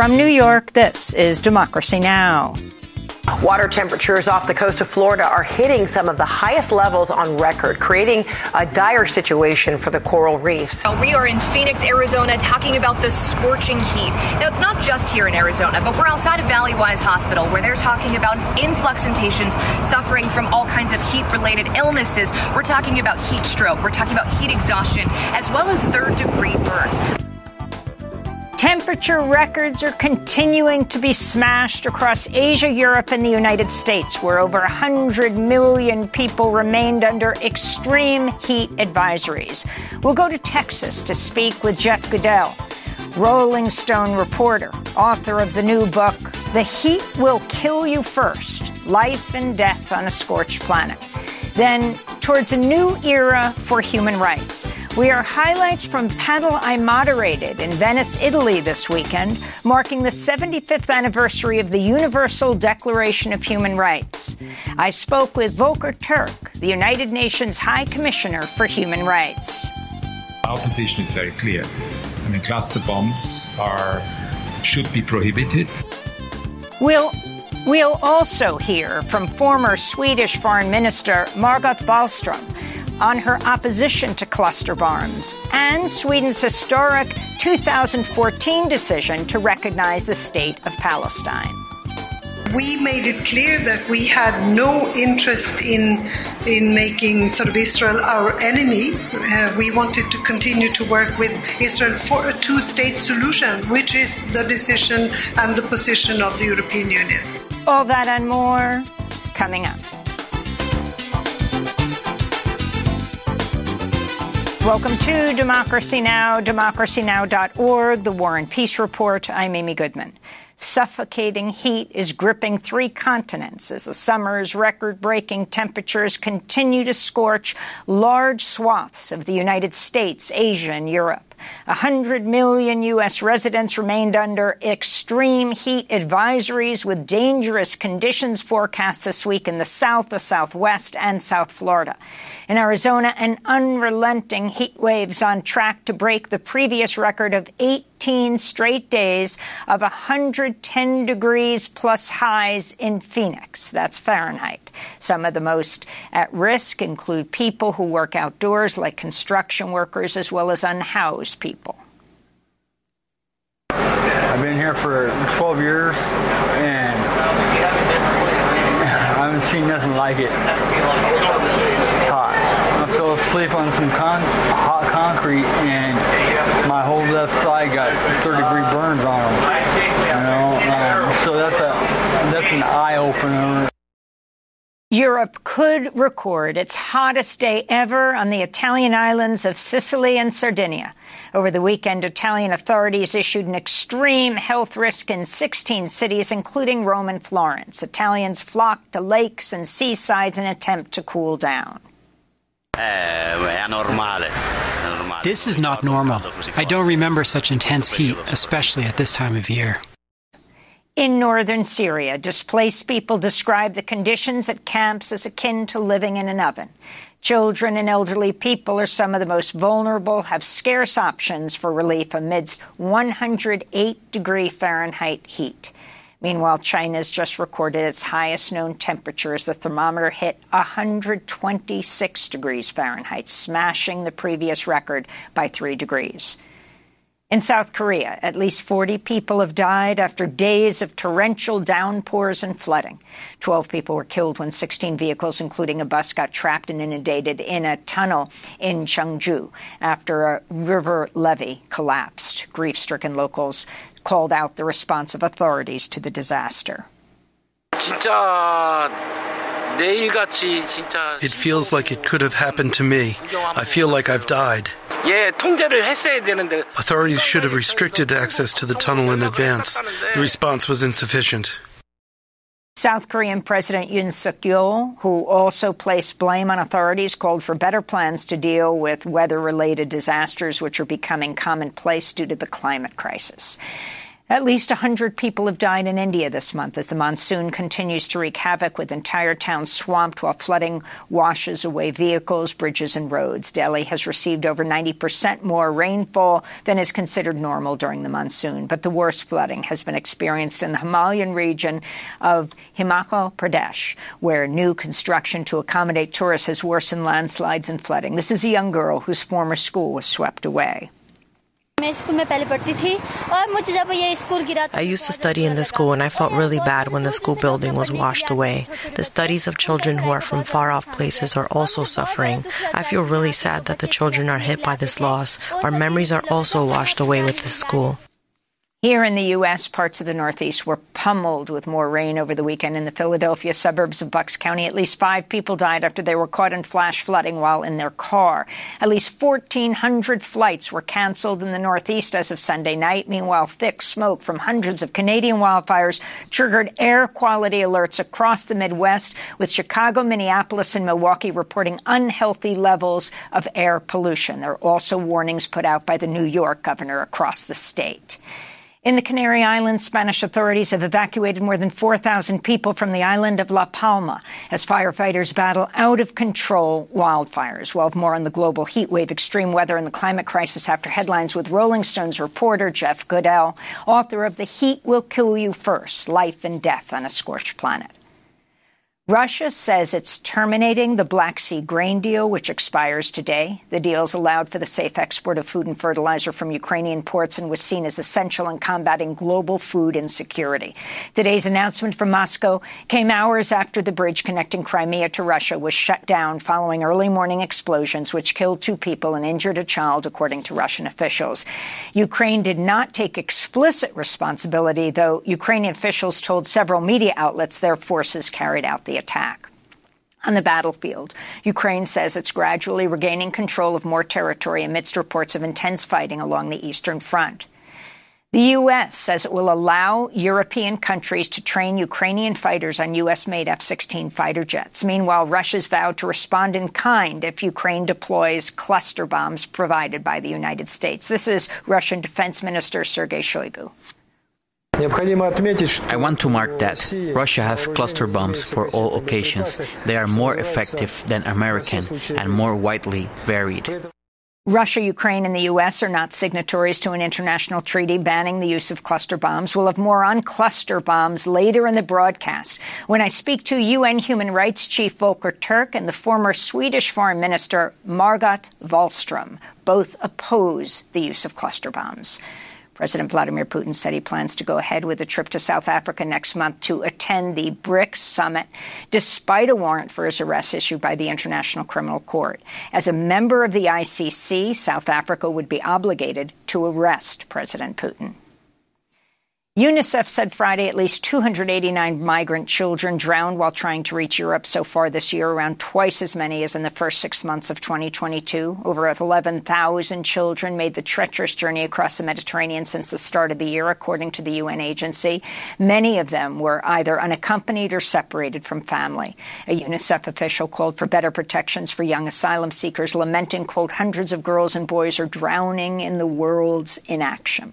From New York, this is Democracy Now! Water temperatures off the coast of Florida are hitting some of the highest levels on record, creating a dire situation for the coral reefs. We are in Phoenix, Arizona, talking about the scorching heat. Now, it's not just here in Arizona, but we're outside of Valleywise Hospital where they're talking about influx in patients suffering from all kinds of heat related illnesses. We're talking about heat stroke, we're talking about heat exhaustion, as well as third degree burns. Temperature records are continuing to be smashed across Asia, Europe, and the United States, where over 100 million people remained under extreme heat advisories. We'll go to Texas to speak with Jeff Goodell, Rolling Stone reporter, author of the new book, The Heat Will Kill You First Life and Death on a Scorched Planet then towards a new era for human rights. We are highlights from panel I moderated in Venice, Italy this weekend, marking the 75th anniversary of the Universal Declaration of Human Rights. I spoke with Volker Turk, the United Nations High Commissioner for Human Rights. Our position is very clear. I mean, cluster bombs are should be prohibited. We'll We'll also hear from former Swedish Foreign Minister Margot Wallström on her opposition to cluster bombs and Sweden's historic 2014 decision to recognize the state of Palestine. We made it clear that we had no interest in in making sort of Israel our enemy. Uh, we wanted to continue to work with Israel for a two-state solution, which is the decision and the position of the European Union. All that and more coming up. Welcome to Democracy Now!, democracynow.org, the War and Peace Report. I'm Amy Goodman. Suffocating heat is gripping three continents as the summer's record breaking temperatures continue to scorch large swaths of the United States, Asia, and Europe. 100 million U.S. residents remained under extreme heat advisories with dangerous conditions forecast this week in the South, the Southwest, and South Florida. In Arizona, an unrelenting heat waves on track to break the previous record of 18 straight days of 110 degrees plus highs in Phoenix. That's Fahrenheit. Some of the most at risk include people who work outdoors, like construction workers, as well as unhoused people. I've been here for 12 years and I haven't seen nothing like it. It's hot. I fell asleep on some con- hot concrete and my whole left side got third degree burns on them. You know, um, so that's a that's an eye opener. Europe could record its hottest day ever on the Italian islands of Sicily and Sardinia. Over the weekend, Italian authorities issued an extreme health risk in 16 cities, including Rome and Florence. Italians flocked to lakes and seasides in an attempt to cool down. This is not normal. I don't remember such intense heat, especially at this time of year. In northern Syria, displaced people describe the conditions at camps as akin to living in an oven. Children and elderly people are some of the most vulnerable, have scarce options for relief amidst 108 degree Fahrenheit heat. Meanwhile, China's just recorded its highest known temperature as the thermometer hit 126 degrees Fahrenheit, smashing the previous record by three degrees. In South Korea, at least 40 people have died after days of torrential downpours and flooding. Twelve people were killed when 16 vehicles, including a bus, got trapped and inundated in a tunnel in Cheongju after a river levee collapsed. Grief stricken locals called out the response of authorities to the disaster. It feels like it could have happened to me. I feel like I've died. Authorities should have restricted access to the tunnel in advance. The response was insufficient. South Korean President Yoon Suk Yeol, who also placed blame on authorities, called for better plans to deal with weather related disasters, which are becoming commonplace due to the climate crisis. At least 100 people have died in India this month as the monsoon continues to wreak havoc with entire towns swamped while flooding washes away vehicles, bridges and roads. Delhi has received over 90% more rainfall than is considered normal during the monsoon, but the worst flooding has been experienced in the Himalayan region of Himachal Pradesh, where new construction to accommodate tourists has worsened landslides and flooding. This is a young girl whose former school was swept away. I used to study in the school and I felt really bad when the school building was washed away. The studies of children who are from far off places are also suffering. I feel really sad that the children are hit by this loss. Our memories are also washed away with this school. Here in the U.S., parts of the Northeast were pummeled with more rain over the weekend. In the Philadelphia suburbs of Bucks County, at least five people died after they were caught in flash flooding while in their car. At least 1,400 flights were canceled in the Northeast as of Sunday night. Meanwhile, thick smoke from hundreds of Canadian wildfires triggered air quality alerts across the Midwest, with Chicago, Minneapolis, and Milwaukee reporting unhealthy levels of air pollution. There are also warnings put out by the New York governor across the state. In the Canary Islands, Spanish authorities have evacuated more than 4,000 people from the island of La Palma as firefighters battle out of control wildfires. We'll have more on the global heat wave, extreme weather, and the climate crisis after headlines with Rolling Stones reporter Jeff Goodell, author of The Heat Will Kill You First Life and Death on a Scorched Planet. Russia says it's terminating the Black Sea grain deal, which expires today. The deal has allowed for the safe export of food and fertilizer from Ukrainian ports and was seen as essential in combating global food insecurity. Today's announcement from Moscow came hours after the bridge connecting Crimea to Russia was shut down following early morning explosions, which killed two people and injured a child, according to Russian officials. Ukraine did not take explicit responsibility, though Ukrainian officials told several media outlets their forces carried out the attack. On the battlefield, Ukraine says it's gradually regaining control of more territory amidst reports of intense fighting along the Eastern Front. The U.S. says it will allow European countries to train Ukrainian fighters on U.S. made F 16 fighter jets. Meanwhile, Russia's vowed to respond in kind if Ukraine deploys cluster bombs provided by the United States. This is Russian Defense Minister Sergei Shoigu. I want to mark that Russia has cluster bombs for all occasions. They are more effective than American and more widely varied. Russia, Ukraine, and the U.S. are not signatories to an international treaty banning the use of cluster bombs. We'll have more on cluster bombs later in the broadcast when I speak to UN Human Rights Chief Volker Turk and the former Swedish Foreign Minister Margot Wallström. Both oppose the use of cluster bombs. President Vladimir Putin said he plans to go ahead with a trip to South Africa next month to attend the BRICS summit, despite a warrant for his arrest issued by the International Criminal Court. As a member of the ICC, South Africa would be obligated to arrest President Putin. UNICEF said Friday at least 289 migrant children drowned while trying to reach Europe so far this year, around twice as many as in the first six months of 2022. Over 11,000 children made the treacherous journey across the Mediterranean since the start of the year, according to the UN agency. Many of them were either unaccompanied or separated from family. A UNICEF official called for better protections for young asylum seekers, lamenting, quote, hundreds of girls and boys are drowning in the world's inaction.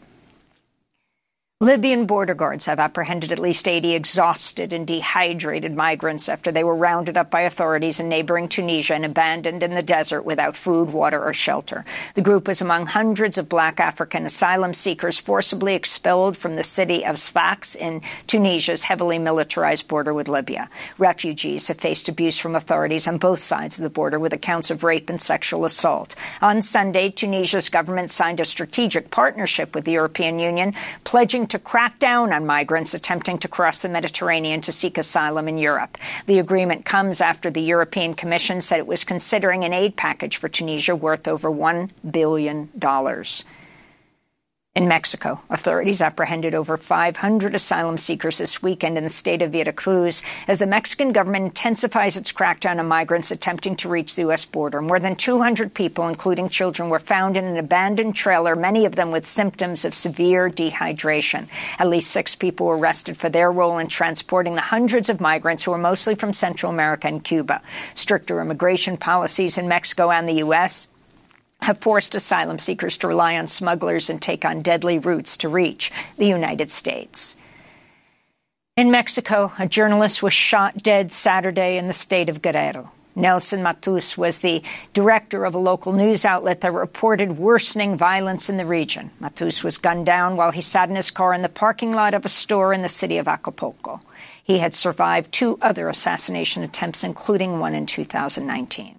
Libyan border guards have apprehended at least 80 exhausted and dehydrated migrants after they were rounded up by authorities in neighboring Tunisia and abandoned in the desert without food, water, or shelter. The group was among hundreds of black African asylum seekers forcibly expelled from the city of Sfax in Tunisia's heavily militarized border with Libya. Refugees have faced abuse from authorities on both sides of the border with accounts of rape and sexual assault. On Sunday, Tunisia's government signed a strategic partnership with the European Union, pledging to crack down on migrants attempting to cross the Mediterranean to seek asylum in Europe. The agreement comes after the European Commission said it was considering an aid package for Tunisia worth over $1 billion. In Mexico, authorities apprehended over 500 asylum seekers this weekend in the state of Veracruz as the Mexican government intensifies its crackdown on migrants attempting to reach the U.S. border. More than 200 people, including children, were found in an abandoned trailer, many of them with symptoms of severe dehydration. At least six people were arrested for their role in transporting the hundreds of migrants who were mostly from Central America and Cuba. Stricter immigration policies in Mexico and the U.S have forced asylum seekers to rely on smugglers and take on deadly routes to reach the United States. In Mexico, a journalist was shot dead Saturday in the state of Guerrero. Nelson Matus was the director of a local news outlet that reported worsening violence in the region. Matus was gunned down while he sat in his car in the parking lot of a store in the city of Acapulco. He had survived two other assassination attempts, including one in 2019.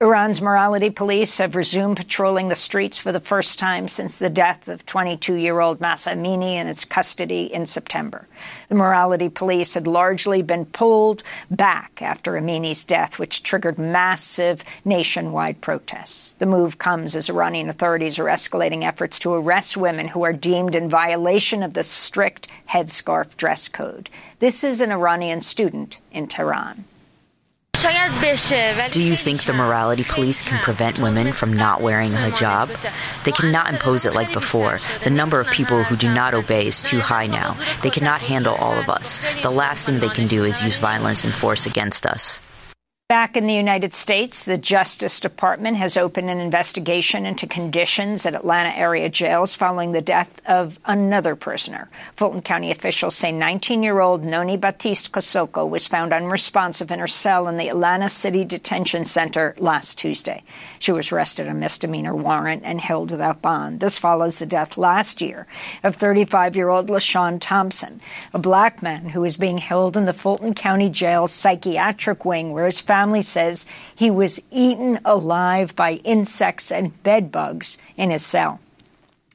Iran's morality police have resumed patrolling the streets for the first time since the death of 22-year-old Mahsa Amini in its custody in September. The morality police had largely been pulled back after Amini's death, which triggered massive nationwide protests. The move comes as Iranian authorities are escalating efforts to arrest women who are deemed in violation of the strict headscarf dress code. This is an Iranian student in Tehran. Do you think the morality police can prevent women from not wearing a hijab? They cannot impose it like before. The number of people who do not obey is too high now. They cannot handle all of us. The last thing they can do is use violence and force against us. Back in the United States, the Justice Department has opened an investigation into conditions at Atlanta area jails following the death of another prisoner. Fulton County officials say 19-year-old Noni Batiste Kosoko was found unresponsive in her cell in the Atlanta City Detention Center last Tuesday. She was arrested on a misdemeanor warrant and held without bond. This follows the death last year of 35-year-old LaShawn Thompson, a black man who is being held in the Fulton County Jail psychiatric wing where his family says he was eaten alive by insects and bed bugs in his cell.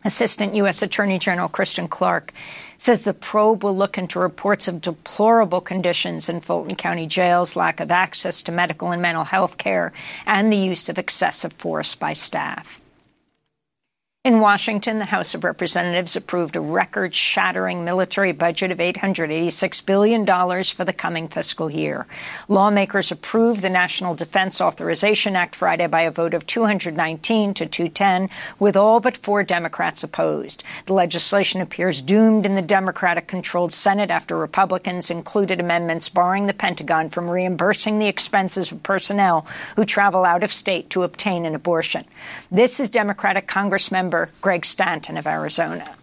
Assistant U.S. Attorney General Kristen Clarke says the probe will look into reports of deplorable conditions in Fulton County jails, lack of access to medical and mental health care, and the use of excessive force by staff. In Washington, the House of Representatives approved a record shattering military budget of $886 billion for the coming fiscal year. Lawmakers approved the National Defense Authorization Act Friday by a vote of 219 to 210, with all but four Democrats opposed. The legislation appears doomed in the Democratic controlled Senate after Republicans included amendments barring the Pentagon from reimbursing the expenses of personnel who travel out of state to obtain an abortion. This is Democratic Congressmember Greg Stanton of Arizona.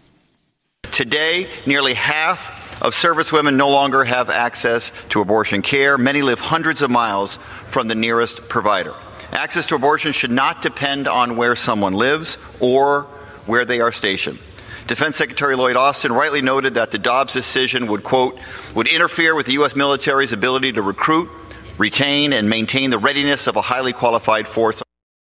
Today, nearly half of servicewomen no longer have access to abortion care. Many live hundreds of miles from the nearest provider. Access to abortion should not depend on where someone lives or where they are stationed. Defense Secretary Lloyd Austin rightly noted that the Dobbs decision would, quote, would interfere with the U.S. military's ability to recruit, retain, and maintain the readiness of a highly qualified force.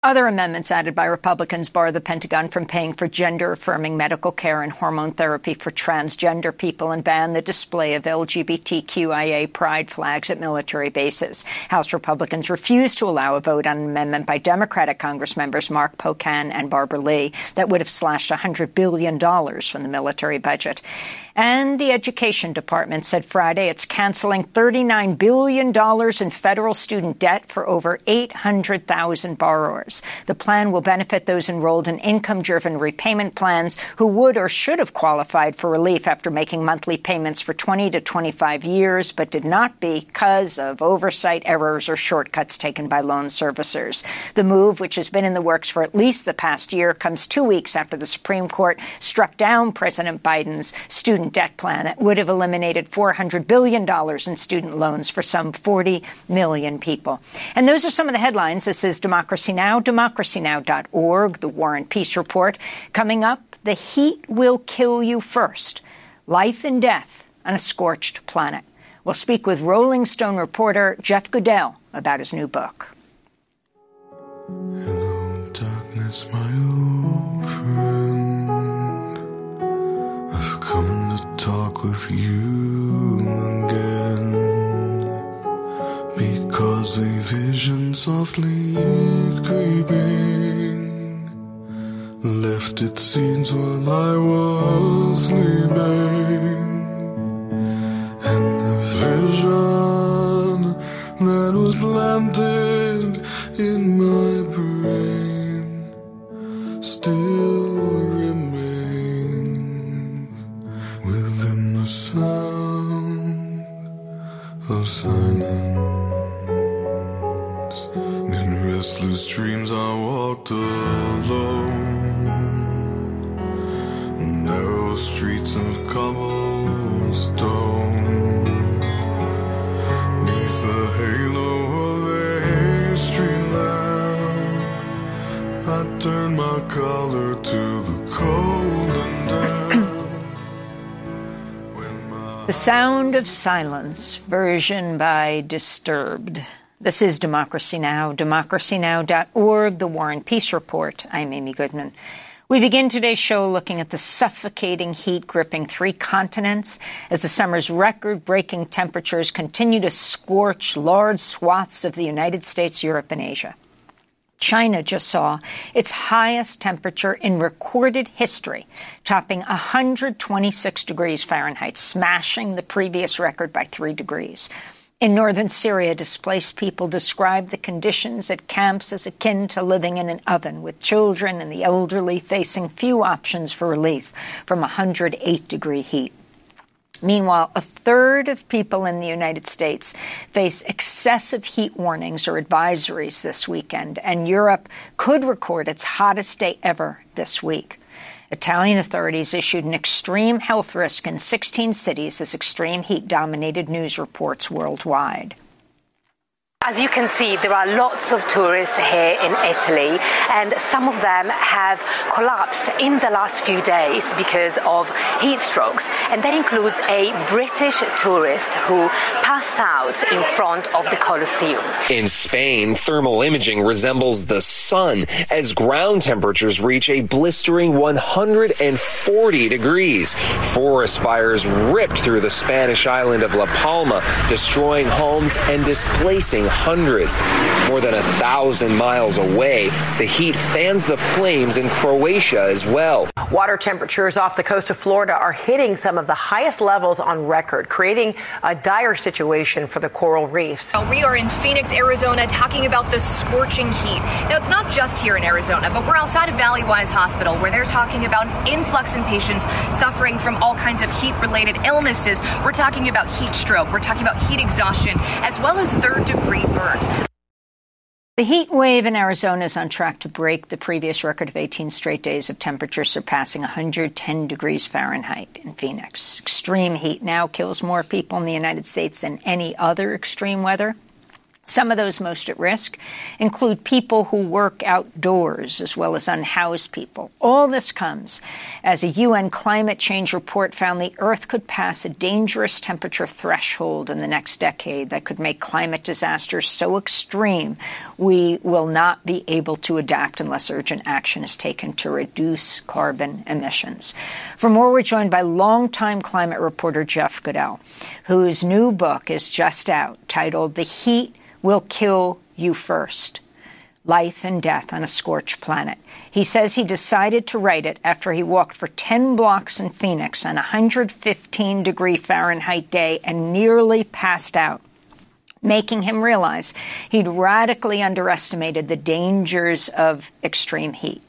Other amendments added by Republicans bar the Pentagon from paying for gender affirming medical care and hormone therapy for transgender people and ban the display of LGBTQIA pride flags at military bases. House Republicans refused to allow a vote on an amendment by Democratic Congress members Mark Pocan and Barbara Lee that would have slashed $100 billion from the military budget. And the Education Department said Friday it's canceling $39 billion in federal student debt for over 800,000 borrowers. The plan will benefit those enrolled in income driven repayment plans who would or should have qualified for relief after making monthly payments for 20 to 25 years, but did not because of oversight errors or shortcuts taken by loan servicers. The move, which has been in the works for at least the past year, comes two weeks after the Supreme Court struck down President Biden's student debt plan that would have eliminated $400 billion in student loans for some 40 million people. And those are some of the headlines. This is Democracy Now! democracynow.org, the War and Peace Report. Coming up, the heat will kill you first. Life and death on a scorched planet. We'll speak with Rolling Stone reporter Jeff Goodell about his new book. Hello, darkness, talk with you again. Because a vision softly creeping left its seeds while I was sleeping. And the vision that was planted in my brain still of silence. In restless dreams I walked alone. Narrow streets of cobblestone. Neath the halo of a street lamp, I turned my collar to The Sound of Silence, version by Disturbed. This is Democracy Now!, democracynow.org, The War and Peace Report. I'm Amy Goodman. We begin today's show looking at the suffocating heat gripping three continents as the summer's record breaking temperatures continue to scorch large swaths of the United States, Europe, and Asia. China just saw its highest temperature in recorded history, topping 126 degrees Fahrenheit, smashing the previous record by three degrees. In northern Syria, displaced people describe the conditions at camps as akin to living in an oven, with children and the elderly facing few options for relief from 108 degree heat. Meanwhile, a third of people in the United States face excessive heat warnings or advisories this weekend, and Europe could record its hottest day ever this week. Italian authorities issued an extreme health risk in 16 cities as extreme heat dominated news reports worldwide. As you can see, there are lots of tourists here in Italy, and some of them have collapsed in the last few days because of heat strokes. And that includes a British tourist who passed out in front of the Colosseum. In Spain, thermal imaging resembles the sun as ground temperatures reach a blistering 140 degrees. Forest fires ripped through the Spanish island of La Palma, destroying homes and displacing hundreds. More than a thousand miles away, the heat fans the flames in Croatia as well. Water temperatures off the coast of Florida are hitting some of the highest levels on record, creating a dire situation for the coral reefs. We are in Phoenix, Arizona, talking about the scorching heat. Now, it's not just here in Arizona, but we're outside of Valleywise Hospital where they're talking about an influx in patients suffering from all kinds of heat related illnesses. We're talking about heat stroke, we're talking about heat exhaustion, as well as third degree The heat wave in Arizona is on track to break the previous record of 18 straight days of temperature surpassing 110 degrees Fahrenheit in Phoenix. Extreme heat now kills more people in the United States than any other extreme weather. Some of those most at risk include people who work outdoors as well as unhoused people. All this comes as a UN climate change report found the Earth could pass a dangerous temperature threshold in the next decade that could make climate disasters so extreme we will not be able to adapt unless urgent action is taken to reduce carbon emissions. For more, we're joined by longtime climate reporter Jeff Goodell, whose new book is just out titled The Heat will kill you first. Life and Death on a Scorched Planet. He says he decided to write it after he walked for 10 blocks in Phoenix on a 115 degree Fahrenheit day and nearly passed out, making him realize he'd radically underestimated the dangers of extreme heat.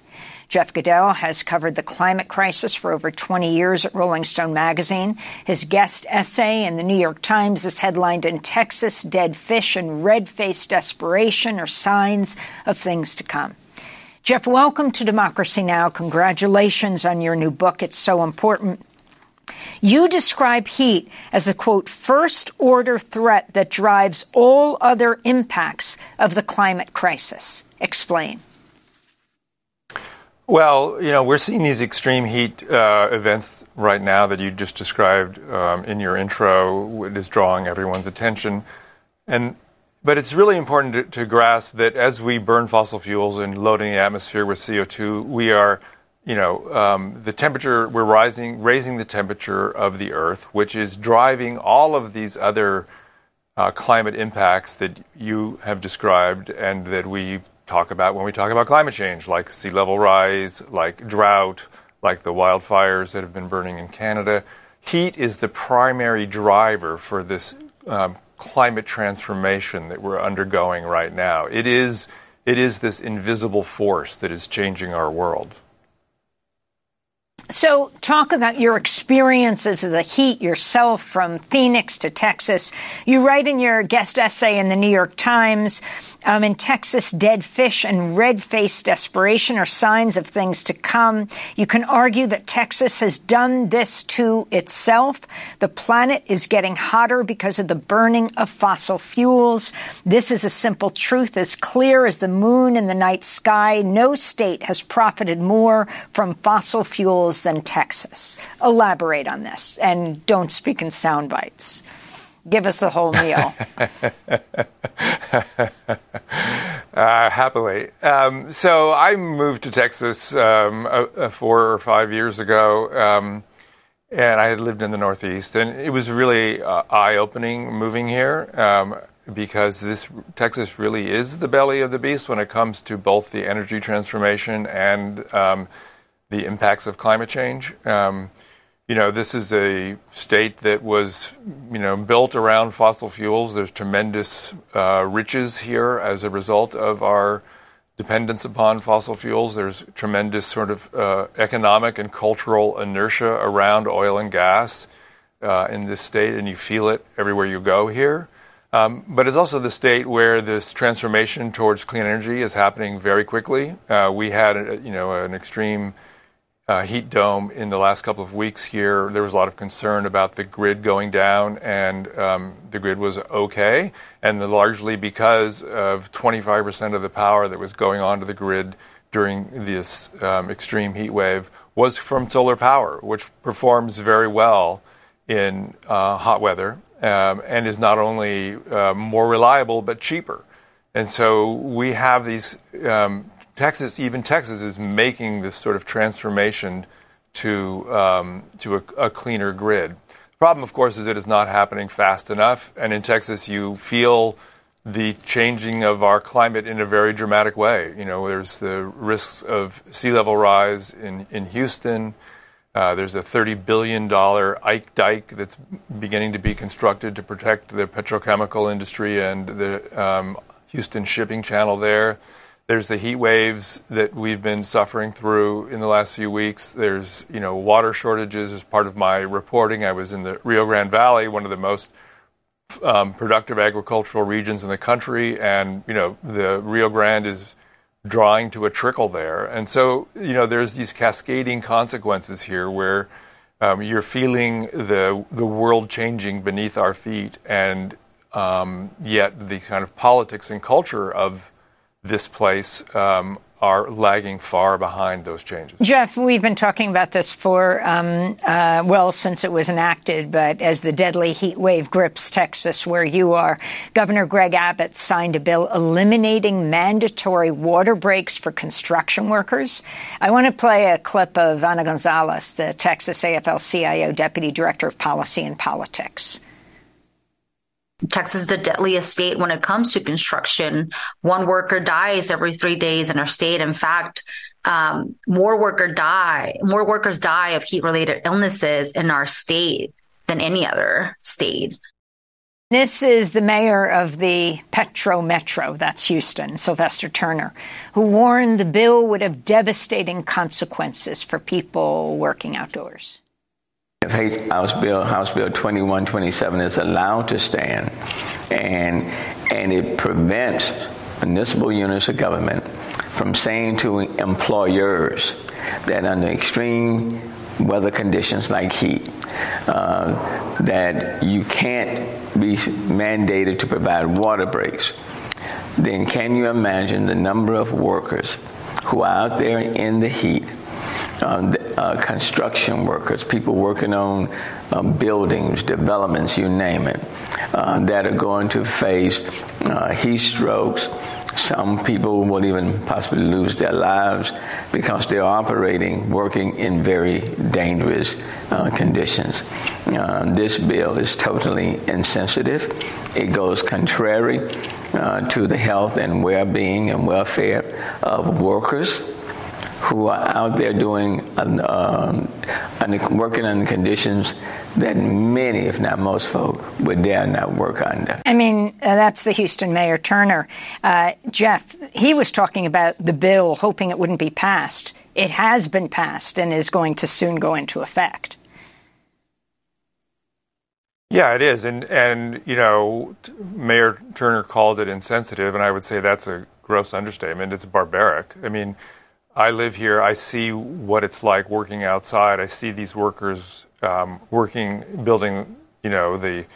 Jeff Goodell has covered the climate crisis for over 20 years at Rolling Stone magazine. His guest essay in the New York Times is headlined In Texas, Dead Fish and Red Faced Desperation are signs of things to come. Jeff, welcome to Democracy Now! Congratulations on your new book. It's so important. You describe heat as a quote, first order threat that drives all other impacts of the climate crisis. Explain. Well, you know, we're seeing these extreme heat uh, events right now that you just described um, in your intro. It is drawing everyone's attention, and but it's really important to, to, grasp that as we burn fossil fuels and loading the atmosphere with CO2, we are, you know, um, the temperature we're rising, raising the temperature of the Earth, which is driving all of these other uh, climate impacts that you have described and that we talk about when we talk about climate change, like sea level rise, like drought, like the wildfires that have been burning in Canada. Heat is the primary driver for this um, climate transformation that we're undergoing right now. It is, it is this invisible force that is changing our world. So, talk about your experiences of the heat yourself from Phoenix to Texas. You write in your guest essay in the New York Times um, in Texas, dead fish and red faced desperation are signs of things to come. You can argue that Texas has done this to itself. The planet is getting hotter because of the burning of fossil fuels. This is a simple truth as clear as the moon in the night sky. No state has profited more from fossil fuels than Texas. Elaborate on this and don't speak in sound bites. Give us the whole meal. uh, happily. Um, so I moved to Texas um, uh, four or five years ago, um, and I had lived in the Northeast, and it was really uh, eye-opening moving here um, because this Texas really is the belly of the beast when it comes to both the energy transformation and um, the impacts of climate change. Um, you know, this is a state that was, you know, built around fossil fuels. There's tremendous uh, riches here as a result of our dependence upon fossil fuels. There's tremendous sort of uh, economic and cultural inertia around oil and gas uh, in this state, and you feel it everywhere you go here. Um, but it's also the state where this transformation towards clean energy is happening very quickly. Uh, we had, a, you know, an extreme uh, heat dome in the last couple of weeks here. There was a lot of concern about the grid going down, and um, the grid was okay, and largely because of 25% of the power that was going onto the grid during this um, extreme heat wave was from solar power, which performs very well in uh, hot weather um, and is not only uh, more reliable but cheaper. And so we have these um, Texas, even Texas, is making this sort of transformation to um, to a, a, cleaner grid. The problem, of course, is it is not happening fast enough, and in Texas, you feel the changing of our climate in a very dramatic way. You know, there's the risks of sea level rise in in Houston. Uh, there's a $30 billion Ike Dike that's beginning to be constructed to protect the petrochemical industry and the um, Houston shipping channel there. There's the heat waves that we've been suffering through in the last few weeks. There's, you know, water shortages as part of my reporting. I was in the Rio Grande Valley, one of the most um, productive agricultural regions in the country, and you know the Rio Grande is drawing to a trickle there, and so you know there's these cascading consequences here where um, you're feeling the the world changing beneath our feet, and um, yet the kind of politics and culture of this place um, are lagging far behind those changes. Jeff, we've been talking about this for, um, uh, well, since it was enacted, but as the deadly heat wave grips Texas, where you are, Governor Greg Abbott signed a bill eliminating mandatory water breaks for construction workers. I want to play a clip of Ana Gonzalez, the Texas AFL CIO Deputy Director of Policy and Politics. Texas is the deadliest state when it comes to construction. One worker dies every three days in our state. In fact, um, more worker die, more workers die of heat related illnesses in our state than any other state. This is the mayor of the Petro Metro, that's Houston, Sylvester Turner, who warned the bill would have devastating consequences for people working outdoors House Bill House Bill 2127 is allowed to stand, and and it prevents municipal units of government from saying to employers that under extreme weather conditions like heat, uh, that you can't be mandated to provide water breaks, then can you imagine the number of workers who are out there in the heat uh, uh, construction workers, people working on uh, buildings, developments, you name it, uh, that are going to face uh, heat strokes. Some people will even possibly lose their lives because they're operating, working in very dangerous uh, conditions. this bill is totally insensitive. It goes contrary to the health and well being and welfare of workers who are out there doing um, and working under conditions that many, if not most folk, would dare not work under. I mean, uh, that's the Houston Mayor Turner. Uh, Jeff, he was talking about the bill, hoping it wouldn't be passed. it has been passed and is going to soon go into effect. Yeah, it is, and and you know, Mayor Turner called it insensitive, and I would say that's a gross understatement. It's barbaric. I mean, I live here. I see what it's like working outside. I see these workers um, working, building, you know, the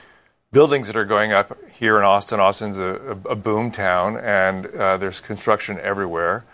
buildings that are going up here in Austin. Austin's a, a, a boom town, and uh, there's construction everywhere.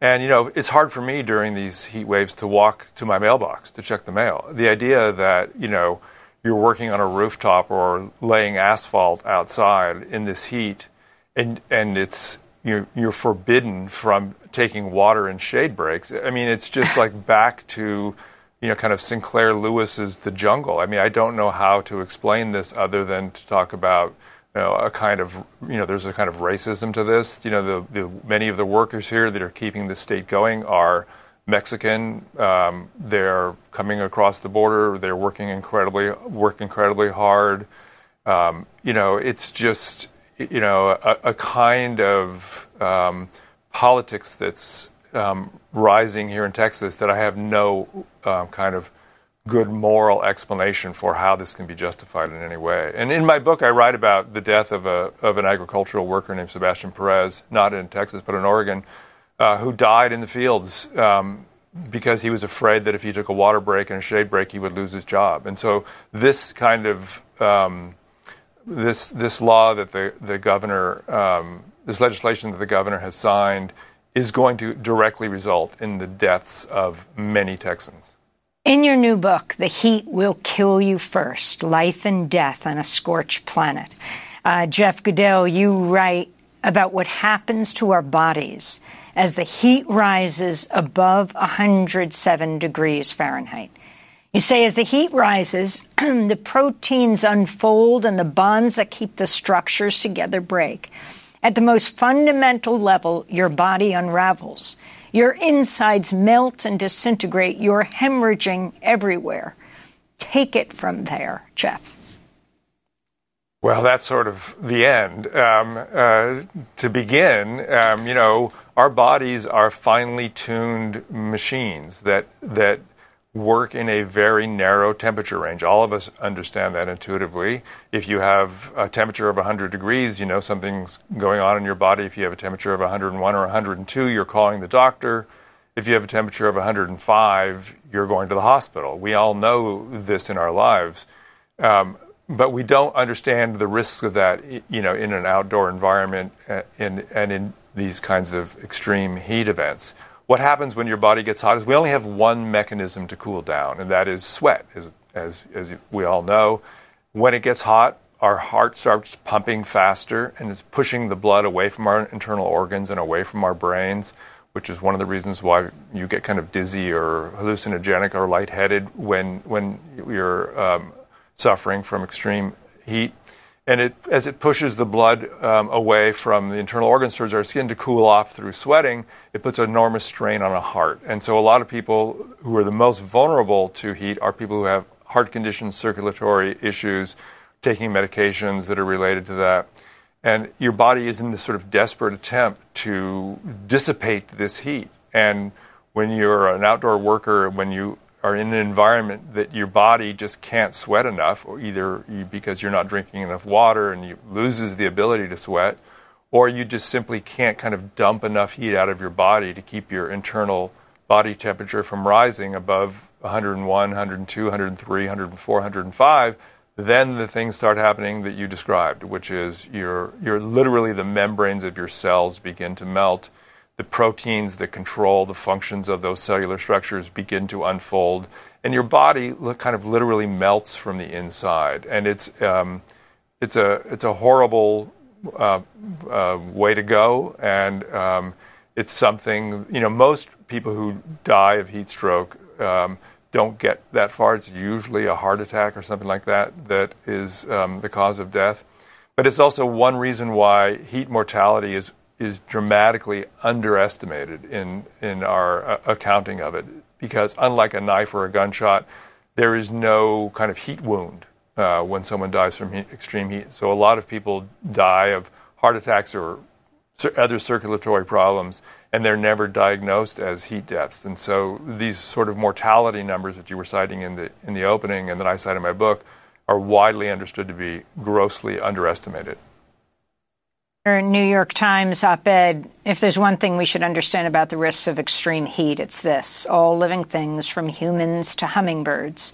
And you know, it's hard for me during these heat waves to walk to my mailbox to check the mail. The idea that you know you're working on a rooftop or laying asphalt outside in this heat, and and it's you're you're forbidden from taking water and shade breaks. I mean, it's just like back to you know kind of Sinclair Lewis's The Jungle. I mean, I don't know how to explain this other than to talk about you know, a kind of, you know, there's a kind of racism to this. You know, the, the many of the workers here that are keeping the state going are Mexican. Um, they're coming across the border. They're working incredibly, work incredibly hard. Um, you know, it's just, you know, a, a kind of um, politics that's um, rising here in Texas that I have no um, kind of good moral explanation for how this can be justified in any way. And in my book, I write about the death of a of an agricultural worker named Sebastian Perez, not in Texas but in Oregon, uh, who died in the fields um, because he was afraid that if he took a water break and a shade break, he would lose his job. And so this kind of um, this this law that the the governor um, this legislation that the governor has signed is going to directly result in the deaths of many Texans. In your new book, The Heat Will Kill You First Life and Death on a Scorched Planet, uh, Jeff Goodell, you write about what happens to our bodies as the heat rises above 107 degrees Fahrenheit. You say as the heat rises, the proteins unfold and the bonds that keep the structures together break. At the most fundamental level, your body unravels. Your insides melt and disintegrate. You're hemorrhaging everywhere. Take it from there, Jeff. Well, that's sort of the end. Um, uh, to begin, um, you know, our bodies are finely tuned machines that that work in a very narrow temperature range. All of us understand that intuitively. If you have a temperature of 100 degrees, you know something's going on in your body. If you have a temperature of 101 or 102, you're calling the doctor. If you have a temperature of 105, you're going to the hospital. We all know this in our lives. Um, but we don't understand the risks of that, you know, in an outdoor environment uh, and, and in these kinds of extreme heat events what happens when your body gets hot is we only have one mechanism to cool down, and that is sweat, as, as, as we all know. When it gets hot, our heart starts pumping faster and it's pushing the blood away from our internal organs and away from our brains, which is one of the reasons why you get kind of dizzy or hallucinogenic or lightheaded when, when you're um, suffering from extreme heat and it, as it pushes the blood um, away from the internal organs towards our skin to cool off through sweating, it puts enormous strain on a heart. And so, a lot of people who are the most vulnerable to heat are people who have heart conditions, circulatory issues, taking medications that are related to that. And your body is in this sort of desperate attempt to dissipate this heat. And when you're an outdoor worker, when you are in an environment that your body just can't sweat enough, or either you, because you're not drinking enough water and you loses the ability to sweat, or you just simply can't kind of dump enough heat out of your body to keep your internal body temperature from rising above 101, 102, 103, 104, 105, then the things start happening that you described, which is your, your literally the membranes of your cells begin to melt the proteins that control the functions of those cellular structures begin to unfold, and your body kind of literally melts from the inside. And it's um, it's a it's a horrible uh, uh, way to go, and um, it's something you know most people who die of heat stroke. Um, don't get that far. It's usually a heart attack or something like that that is um, the cause of death. But it's also one reason why heat mortality is is dramatically underestimated in in our uh, accounting of it because unlike a knife or a gunshot, there is no kind of heat wound uh, when someone dies from heat, extreme heat. So a lot of people die of heart attacks or other circulatory problems, and they're never diagnosed as heat deaths. And so these sort of mortality numbers that you were citing in the in the opening and that I cite in my book are widely understood to be grossly underestimated. New York Times op ed If there's one thing we should understand about the risks of extreme heat, it's this all living things, from humans to hummingbirds,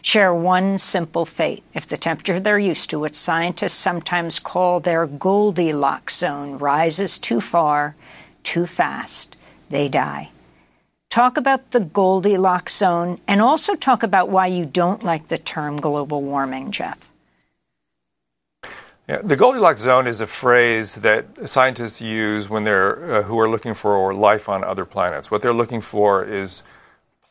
share one simple fate. If the temperature they're used to, what scientists sometimes call their Goldilocks zone, rises too far, too fast, they die. Talk about the Goldilocks zone and also talk about why you don't like the term global warming, Jeff. Yeah, the Goldilocks zone is a phrase that scientists use when they're uh, who are looking for life on other planets. What they're looking for is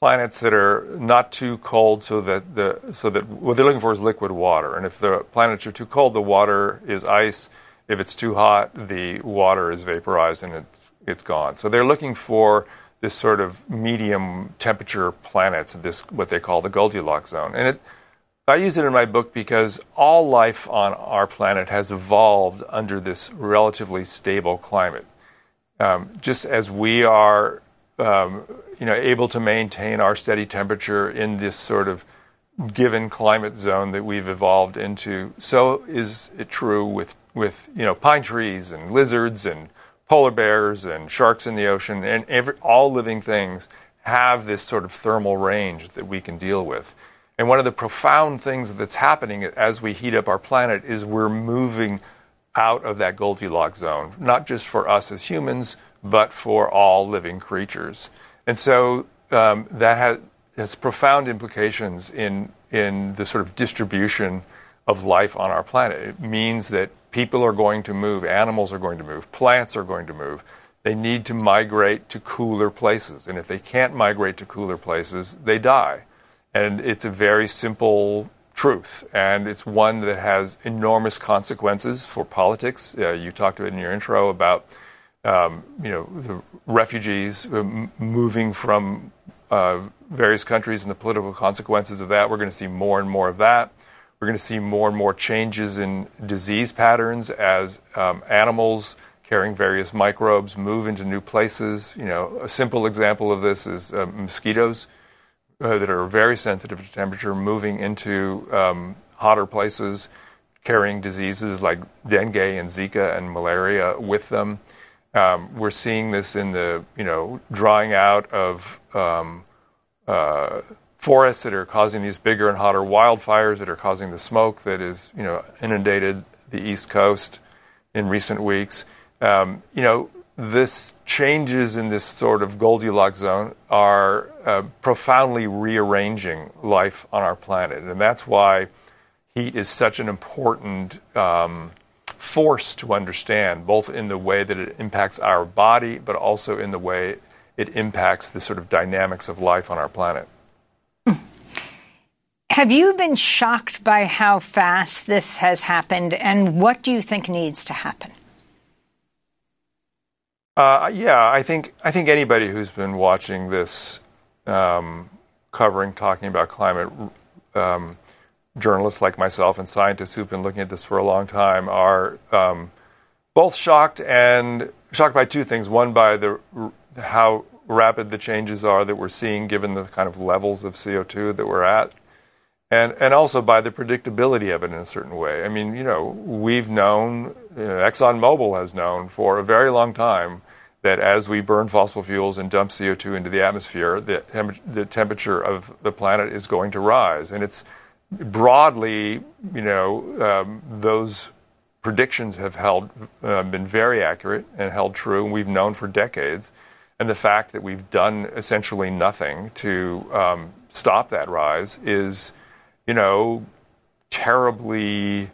planets that are not too cold, so that the so that what they're looking for is liquid water. And if the planets are too cold, the water is ice. If it's too hot, the water is vaporized and it's it's gone. So they're looking for this sort of medium temperature planets, this what they call the Goldilocks zone, and it I use it in my book because all life on our planet has evolved under this relatively stable climate. Um, just as we are, um, you know, able to maintain our steady temperature in this sort of given climate zone that we've evolved into, so is it true with with you know pine trees and lizards and polar bears and sharks in the ocean and every, all living things have this sort of thermal range that we can deal with. And one of the profound things that's happening as we heat up our planet is we're moving out of that Goldilocks zone, not just for us as humans, but for all living creatures. And so um, that has, has profound implications in, in the sort of distribution of life on our planet. It means that people are going to move, animals are going to move, plants are going to move. They need to migrate to cooler places. And if they can't migrate to cooler places, they die. And it's a very simple truth, and it's one that has enormous consequences for politics. Uh, you talked about in your intro about um, you know the refugees uh, moving from uh, various countries and the political consequences of that. We're going to see more and more of that. We're going to see more and more changes in disease patterns as um, animals carrying various microbes move into new places. You know, a simple example of this is uh, mosquitoes uh, that are very sensitive to temperature moving into um, hotter places, carrying diseases like dengue and Zika and malaria with them. Um, we're seeing this in the you know drying out of um, uh, forests that are causing these bigger and hotter wildfires that are causing the smoke that is you know inundated the East Coast in recent weeks. Um, you know this changes in this sort of Goldilocks zone are uh, profoundly rearranging life on our planet. And that's why heat is such an important um, force to understand, both in the way that it impacts our body, but also in the way it impacts the sort of dynamics of life on our planet. Have you been shocked by how fast this has happened, and what do you think needs to happen? Uh, yeah, I think I think anybody who's been watching this um, covering, talking about climate, um, journalists like myself and scientists who've been looking at this for a long time are um, both shocked and shocked by two things. One, by the how rapid the changes are that we're seeing, given the kind of levels of CO2 that we're at, and and also by the predictability of it in a certain way. I mean, you know, we've known, you know, ExxonMobil has known for a very long time that as we burn fossil fuels and dump CO2 into the atmosphere, the, the temperature of the planet is going to rise, and it's broadly, you know, um, those predictions have held uh, been very accurate and held true, and we've known for decades. And the fact that we've done essentially nothing to um, stop that rise is you know, terribly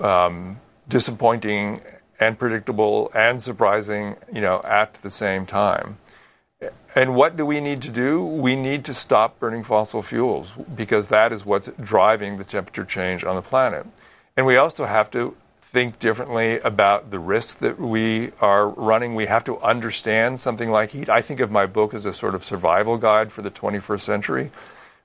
um, disappointing and predictable and surprising, you know, at the same time. And what do we need to do? We need to stop burning fossil fuels because that is what's driving the temperature change on the planet. And we also have to think differently about the risks that we are running. We have to understand something like heat. I think of my book as a sort of survival guide for the 21st century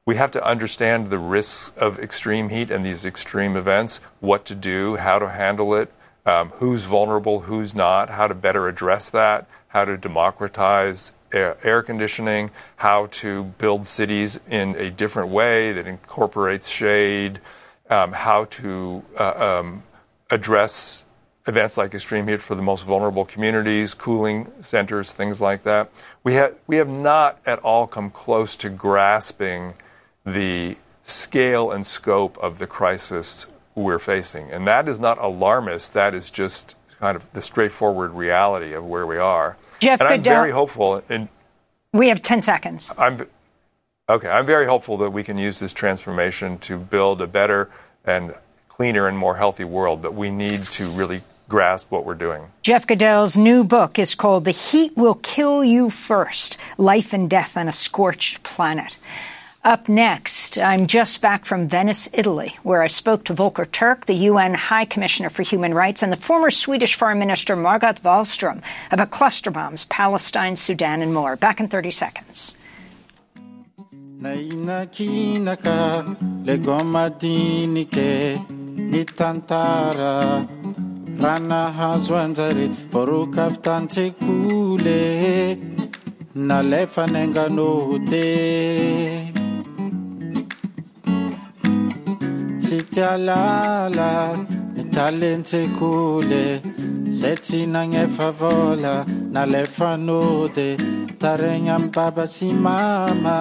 we have to understand the risks of extreme heat and these extreme events, what to do, how to handle it, um, who's vulnerable, who's not, how to better address that, how to democratize air, air conditioning, how to build cities in a different way that incorporates shade, um, how to uh, um, address events like extreme heat for the most vulnerable communities, cooling centers, things like that. We have, we have not at all come close to grasping the scale and scope of the crisis we're facing. And that is not alarmist, that is just kind of the straightforward reality of where we are. Jeff and I'm Goodell- uh, very hopeful. In, We have 10 seconds. I'm okay. I'm very hopeful that we can use this transformation to build a better and cleaner and more healthy world. But we need to really grasp what we're doing. Jeff Goodell's new book is called The Heat Will Kill You First Life and Death on a Scorched Planet. Up next, I'm just back from Venice, Italy, where I spoke to Volker Turk, the UN High Commissioner for Human Rights, and the former Swedish Foreign Minister Margot Wallström about cluster bombs, Palestine, Sudan, and more. Back in 30 seconds. Tialala ny talentsekole zay tsy nagnefa vola nalefa node taregny amy baba sy mama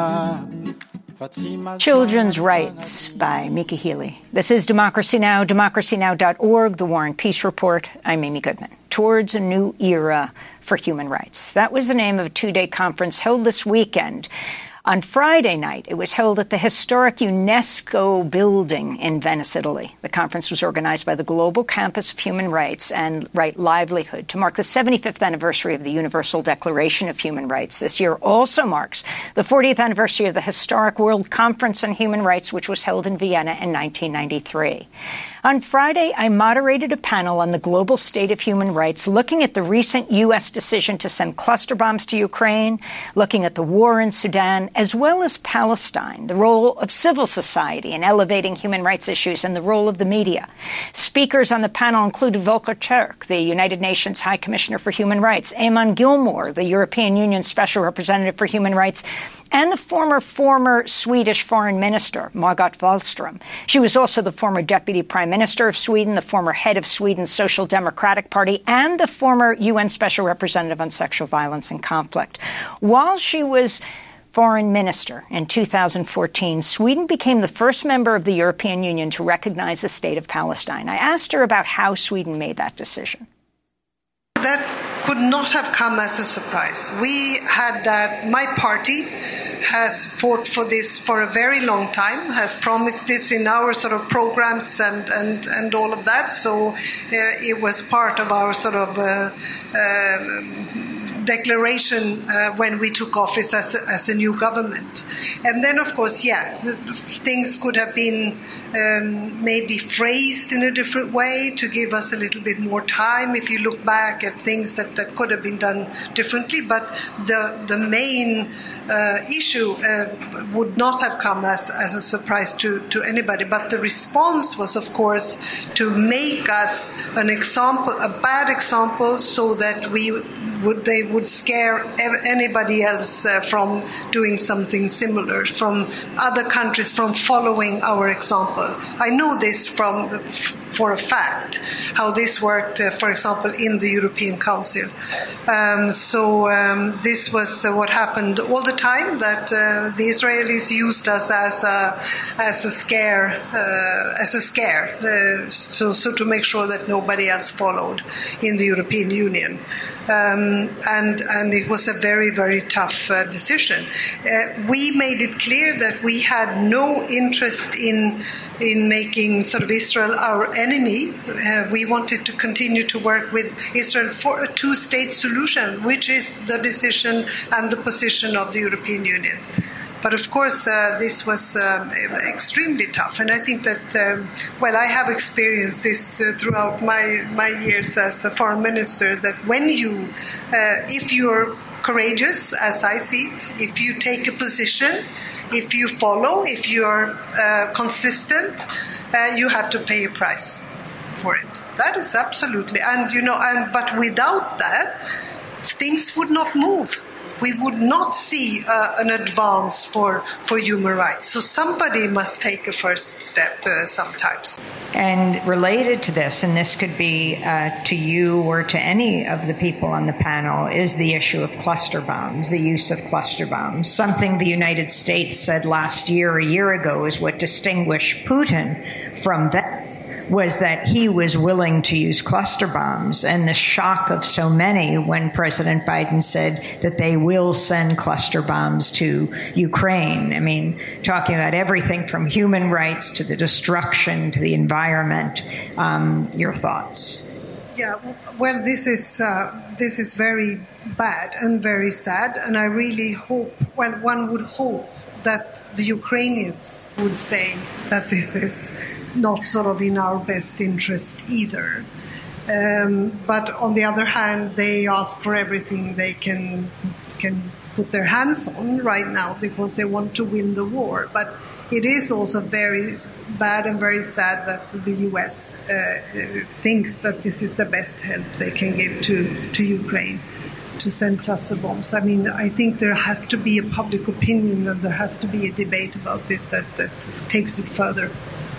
fa tsy ma- Children's Rights by Mika Healy. This is Democracy Now!, democracynow.org, The War and Peace Report. I'm Amy Goodman. Towards a New Era for Human Rights. That was the name of a two-day conference held this weekend. On Friday night, it was held at the historic UNESCO building in Venice, Italy. The conference was organized by the Global Campus of Human Rights and Right Livelihood to mark the 75th anniversary of the Universal Declaration of Human Rights. This year also marks the 40th anniversary of the historic World Conference on Human Rights, which was held in Vienna in 1993. On Friday, I moderated a panel on the global state of human rights, looking at the recent U.S. decision to send cluster bombs to Ukraine, looking at the war in Sudan, as well as Palestine, the role of civil society in elevating human rights issues, and the role of the media. Speakers on the panel included Volker Turk, the United Nations High Commissioner for Human Rights, Eamon Gilmore, the European Union Special Representative for Human Rights, and the former, former Swedish Foreign Minister, Margot Wallström. She was also the former Deputy Prime Minister of Sweden, the former head of Sweden's Social Democratic Party, and the former UN Special Representative on Sexual Violence and Conflict. While she was foreign minister in 2014, Sweden became the first member of the European Union to recognize the state of Palestine. I asked her about how Sweden made that decision. That could not have come as a surprise. We had that, my party has fought for this for a very long time, has promised this in our sort of programs and, and, and all of that. So uh, it was part of our sort of uh, uh, declaration uh, when we took office as a, as a new government. And then, of course, yeah, things could have been um, maybe phrased in a different way to give us a little bit more time if you look back at things that, that could have been done differently. But the, the main uh, issue uh, would not have come as, as a surprise to, to anybody. But the response was, of course, to make us an example, a bad example, so that we would they would scare anybody else uh, from doing something similar, from other countries from following our example. I know this from for a fact how this worked, uh, for example, in the European Council. Um, so um, this was uh, what happened all the time. That uh, the Israelis used us as a as a scare, uh, as a scare, uh, so so to make sure that nobody else followed in the European Union. Um, and and it was a very very tough uh, decision. Uh, we made it clear that we had no interest in in making sort of Israel our enemy. Uh, we wanted to continue to work with Israel for a two-state solution, which is the decision and the position of the European Union. But of course, uh, this was um, extremely tough, and I think that um, well, I have experienced this uh, throughout my my years as a foreign minister. That when you, uh, if you're courageous, as I see it, if you take a position, if you follow, if you're uh, consistent, uh, you have to pay a price for it. That is absolutely, and you know, and but without that things would not move. We would not see uh, an advance for, for human rights. So somebody must take a first step uh, sometimes. And related to this, and this could be uh, to you or to any of the people on the panel, is the issue of cluster bombs, the use of cluster bombs. Something the United States said last year, a year ago, is what distinguished Putin from that was that he was willing to use cluster bombs and the shock of so many when President Biden said that they will send cluster bombs to Ukraine. I mean, talking about everything from human rights to the destruction to the environment. Um, your thoughts? Yeah, well, this is uh, this is very bad and very sad, and I really hope. Well, one would hope that the Ukrainians would say that this is not sort of in our best interest either. Um, but on the other hand, they ask for everything they can can put their hands on right now because they want to win the war. But it is also very bad and very sad that the U.S. Uh, thinks that this is the best help they can give to to Ukraine to send cluster bombs. I mean, I think there has to be a public opinion and there has to be a debate about this that, that takes it further.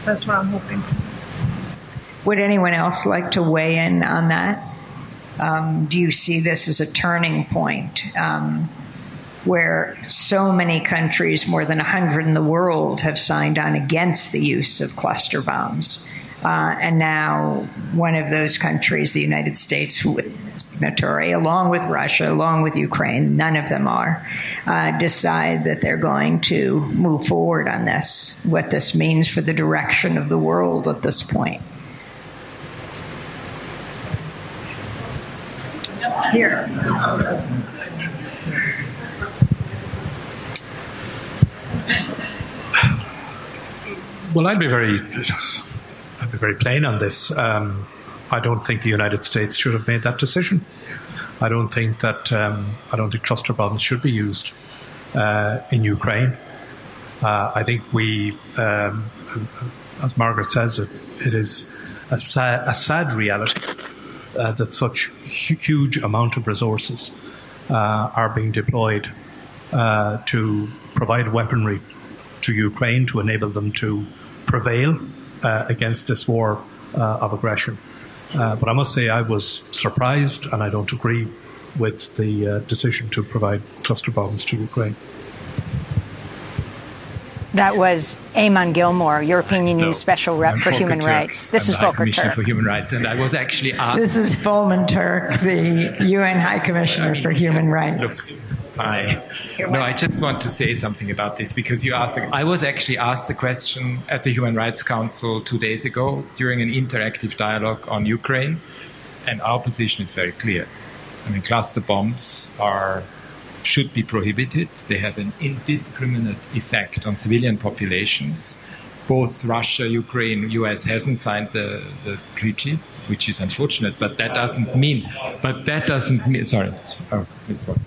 That's what I'm hoping. Would anyone else like to weigh in on that? Um, do you see this as a turning point um, where so many countries, more than 100 in the world, have signed on against the use of cluster bombs? Uh, and now one of those countries, the United States, who is signatory, along with Russia, along with Ukraine, none of them are, uh, decide that they're going to move forward on this, what this means for the direction of the world at this point. Here. Well, I'd be very, be very plain on this. Um, I don't think the United States should have made that decision. I don't think that um, I don't think cluster bombs should be used uh, in Ukraine. Uh, I think we, um, as Margaret says, it, it is a sad, a sad reality uh, that such huge amount of resources uh, are being deployed uh, to provide weaponry to Ukraine to enable them to prevail uh, against this war of aggression. Uh, but I must say I was surprised, and I don't agree with the uh, decision to provide cluster bombs to Ukraine. That was Eamon Gilmore, European Union No, Special Rep I'm for Volker Human Turk. Rights. This I'm is the Volker Turk. for Human Rights, and I was actually asked. This is Volker Turk, the UN High Commissioner for Human Rights. Look, I no, I just want to say something about this because you asked. I was actually asked the question at the Human Rights Council two days ago during an interactive dialogue on Ukraine, and our position is very clear. I mean, cluster bombs are should be prohibited. They have an indiscriminate effect on civilian populations. Both Russia, Ukraine, US hasn't signed the, the treaty, which is unfortunate, but that doesn't mean, but that doesn't mean, sorry. Oh.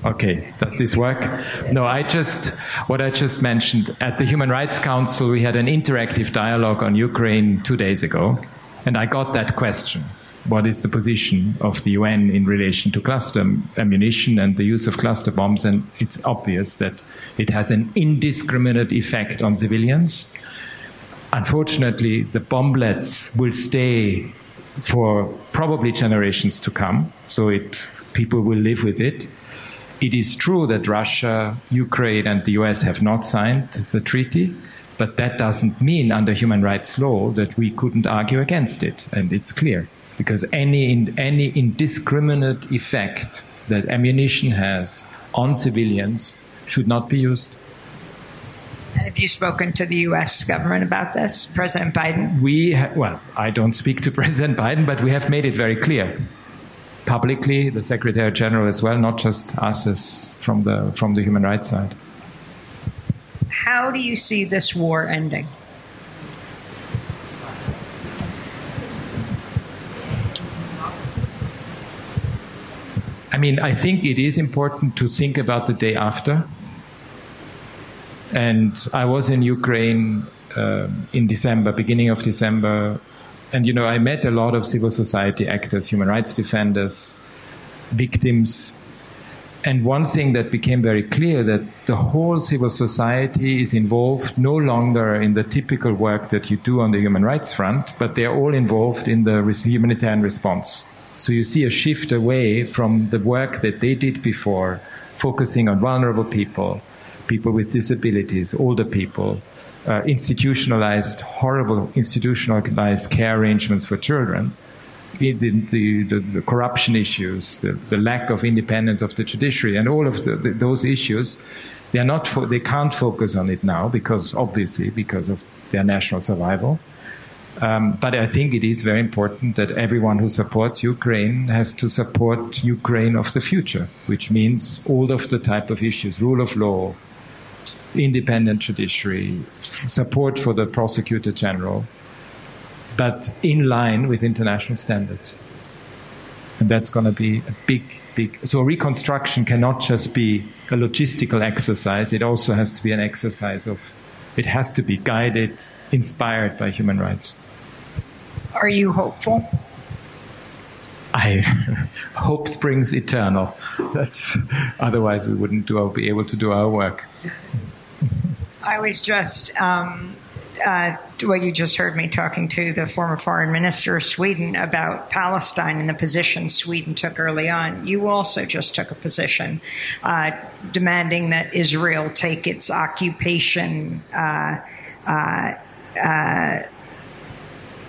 Okay. Does this work? No, I just, what I just mentioned at the Human Rights Council, we had an interactive dialogue on Ukraine two days ago, and I got that question what is the position of the UN in relation to cluster ammunition and the use of cluster bombs? And it's obvious that it has an indiscriminate effect on civilians. Unfortunately, the bomblets will stay for probably generations to come, so it, people will live with it. It is true that Russia, Ukraine, and the US have not signed the treaty, but that doesn't mean, under human rights law, that we couldn't argue against it, and it's clear because any any indiscriminate effect that ammunition has on civilians should not be used. Have you spoken to the U.S. government about this, President Biden? We ha- well, I don't speak to President Biden, but we have made it very clear publicly, the Secretary General as well, not just us as from the from the human rights side. How do you see this war ending? I mean, I think it is important to think about the day after. And I was in Ukraine um, in December, beginning of December, and you know, I met a lot of civil society actors, human rights defenders, victims, and one thing that became very clear that the whole civil society is involved no longer in the typical work that you do on the human rights front, but they're all involved in the humanitarian response. So you see a shift away from the work that they did before, focusing on vulnerable people, people with disabilities, older people, uh, institutionalized, horrible institutionalized care arrangements for children the, the, the, the corruption issues, the, lack of independence of the judiciary, and all of those issues, they are not fo- they can't focus on it now because obviously because of their national survival. Um, but I think it is very important that everyone who supports Ukraine has to support Ukraine of the future, which means all of the type of issues, rule of law, independent judiciary, support for the prosecutor general, but in line with international standards. And that's going to be a big, big. So reconstruction cannot just be a logistical exercise. It also has to be an exercise of, it has to be guided, inspired by human rights. Are you hopeful? I hope springs eternal. That's otherwise we wouldn't do, be able to do our work. I was just um, uh, you just heard me talking to the former foreign minister of Sweden about Palestine and the position Sweden took early on. You also just took a position uh, demanding that Israel take its occupation. Uh, uh, uh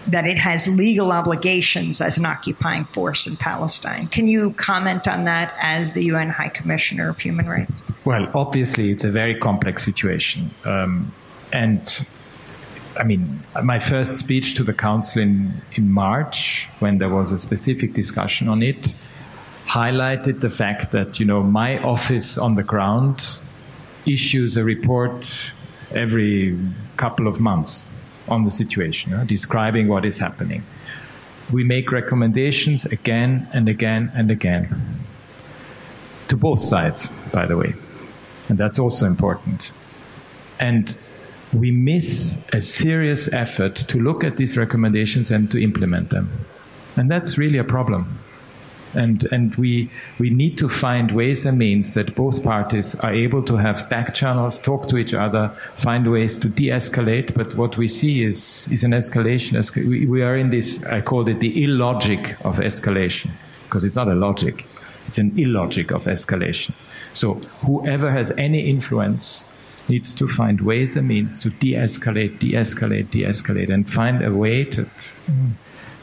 that it has legal obligations as an occupying force in Palestine. Can you comment on that as the UN High Commissioner of Human Rights? Well, obviously, it's a very complex situation. Um, and I mean, my first speech to the council in, in March, when there was a specific discussion on it, highlighted the fact that, you know, my office on the ground issues a report every couple of months on the situation, uh, describing what is happening. We make recommendations again and again and again to both sides, by the way. And that's also important. And we miss a serious effort to look at these recommendations and to implement them. And that's really a problem. And, and we, we need to find ways and means that both parties are able to have back channels, talk to each other, find ways to de-escalate. But what we see is, is an escalation. We, are in this, I called it the illogic of escalation, because it's not a logic. It's an illogic of escalation. So whoever has any influence needs to find ways and means to de-escalate, de-escalate, de-escalate, and find a way to.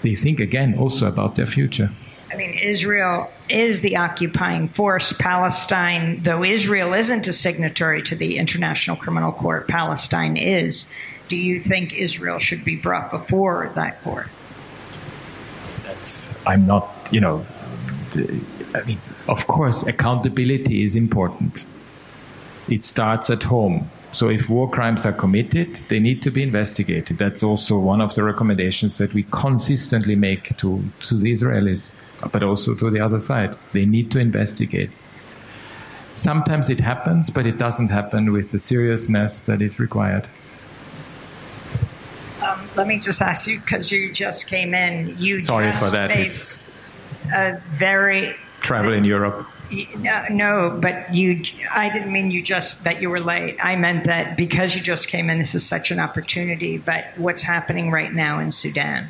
They think again also about their future. I mean, Israel is the occupying force. Palestine, though Israel isn't a signatory to the International Criminal Court, Palestine is. Do you think Israel should be brought before that court? That's, I'm not, you know, I mean, of course, accountability is important it starts at home. So if war crimes are committed, they need to be investigated. That's also one of the recommendations that we consistently make to, to the Israelis, but also to the other side. They need to investigate. Sometimes it happens, but it doesn't happen with the seriousness that is required. Um, let me just ask you, because you just came in. You sorry for that. It's a very travel in Europe. No, but you, I didn't mean you just that you were late. I meant that because you just came in, this is such an opportunity. But what's happening right now in Sudan?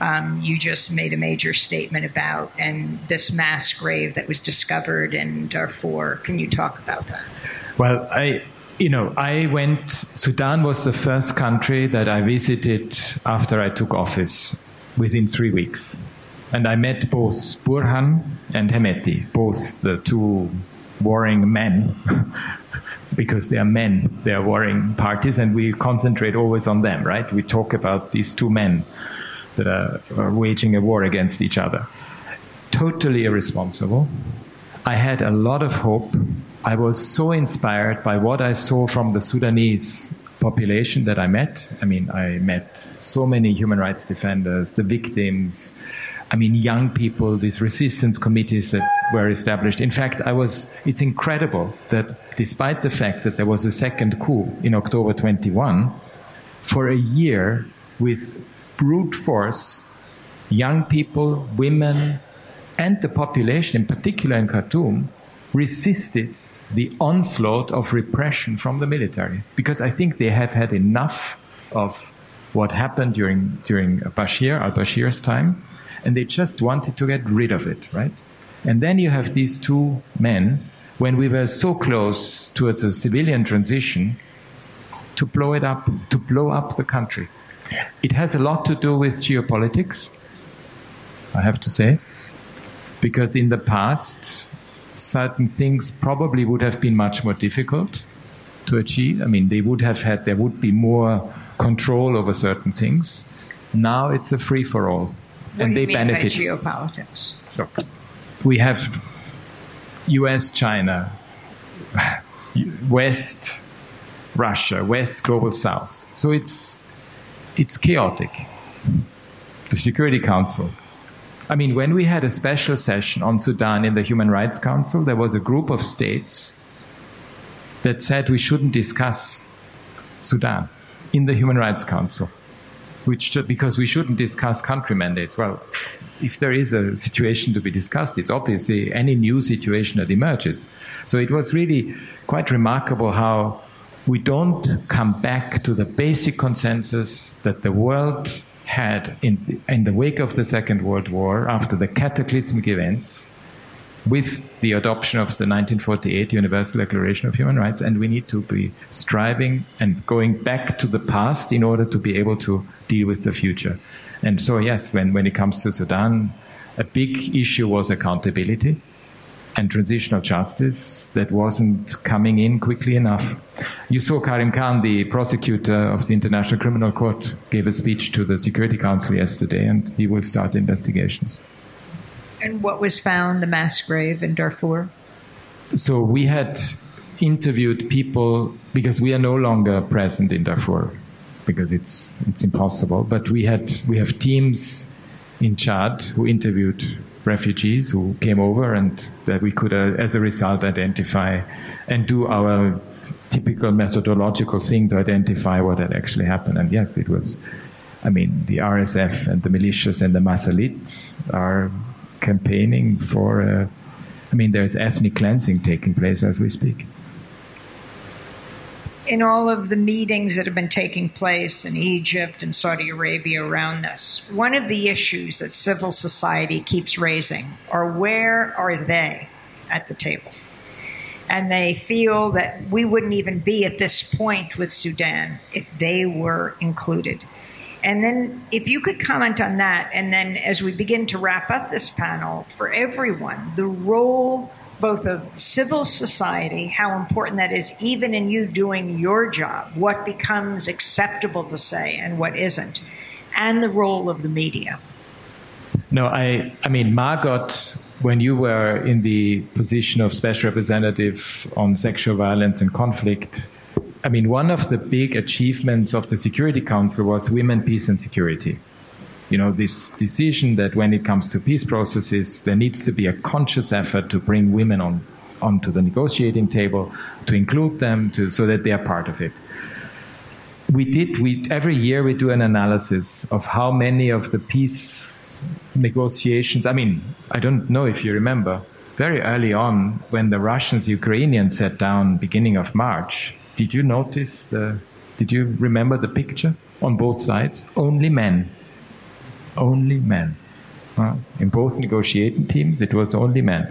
Um, you just made a major statement about and this mass grave that was discovered in Darfur. Can you talk about that? Well, I, you know, I went. Sudan was the first country that I visited after I took office within three weeks and I met both Burhan and Hemeti, both the two warring men, because they are men, they are warring parties, and we concentrate always on them, right? We talk about these two men that are, are waging a war against each other. Totally irresponsible. I had a lot of hope. I was so inspired by what I saw from the Sudanese population that I met. I mean, I met so many human rights defenders, the victims, I mean, young people, these resistance committees that were established. In fact, I was, it's incredible that despite the fact that there was a second coup in October 21, for a year with brute force, young people, women, and the population, in particular in Khartoum, resisted the onslaught of repression from the military because I think they have had enough of what happened during during Bashir al Bashir's time, and they just wanted to get rid of it, right? And then you have these two men when we were so close towards a civilian transition to blow it up, to blow up the country. It has a lot to do with geopolitics, I have to say, because in the past, certain things probably would have been much more difficult to achieve. I mean, they would have had, there would be more control over certain things. Now it's a free for all. What and they mean benefit. geopolitics? Look, we have US, China, West, Russia, West, Global South. So it's, it's chaotic. The Security Council. I mean, when we had a special session on Sudan in the Human Rights Council, there was a group of states that said we shouldn't discuss Sudan in the Human Rights Council, which because we shouldn't discuss country mandates. Well, if there is a situation to be discussed, it's obviously any new situation that emerges. So it was really quite remarkable how we don't come back to the basic consensus that the world had in, in the wake of the Second World War after the cataclysmic events with the adoption of the 1948 Universal Declaration of Human Rights, and we need to be striving and going back to the past in order to be able to deal with the future. And so, yes, when, when it comes to Sudan, a big issue was accountability and transitional justice that wasn't coming in quickly enough. You saw Karim Khan, the prosecutor of the International Criminal Court, gave a speech to the Security Council yesterday, and he will start investigations. And what was found, the mass grave in Darfur? So we had interviewed people because we are no longer present in Darfur because it's it's impossible. But we had we have teams in Chad who interviewed refugees who came over and that we could, uh, as a result, identify and do our typical methodological thing to identify what had actually happened. And yes, it was. I mean, the RSF and the militias and the Masalit are campaigning for. Uh, I mean, there's ethnic cleansing taking place as we speak. In all of the meetings that have been taking place in Egypt and Saudi Arabia around this, one of the issues that civil society keeps raising are where are they at the table? And they feel that we wouldn't even be at this point with Sudan if they were included. And then, if you could comment on that, and then as we begin to wrap up this panel, for everyone, the role both of civil society, how important that is, even in you doing your job, what becomes acceptable to say and what isn't, and the role of the media. No, I, I mean, Margot, when you were in the position of special representative on sexual violence and conflict, I mean, one of the big achievements of the Security Council was women, peace, and security. You know, this decision that when it comes to peace processes, there needs to be a conscious effort to bring women on onto the negotiating table, to include them, to so that they are part of it. We did. We every year we do an analysis of how many of the peace negotiations. I mean, I don't know if you remember. Very early on, when the Russians Ukrainians sat down, beginning of March, did you notice the? Did you remember the picture on both sides? Only men. Only men. In both negotiating teams, it was only men.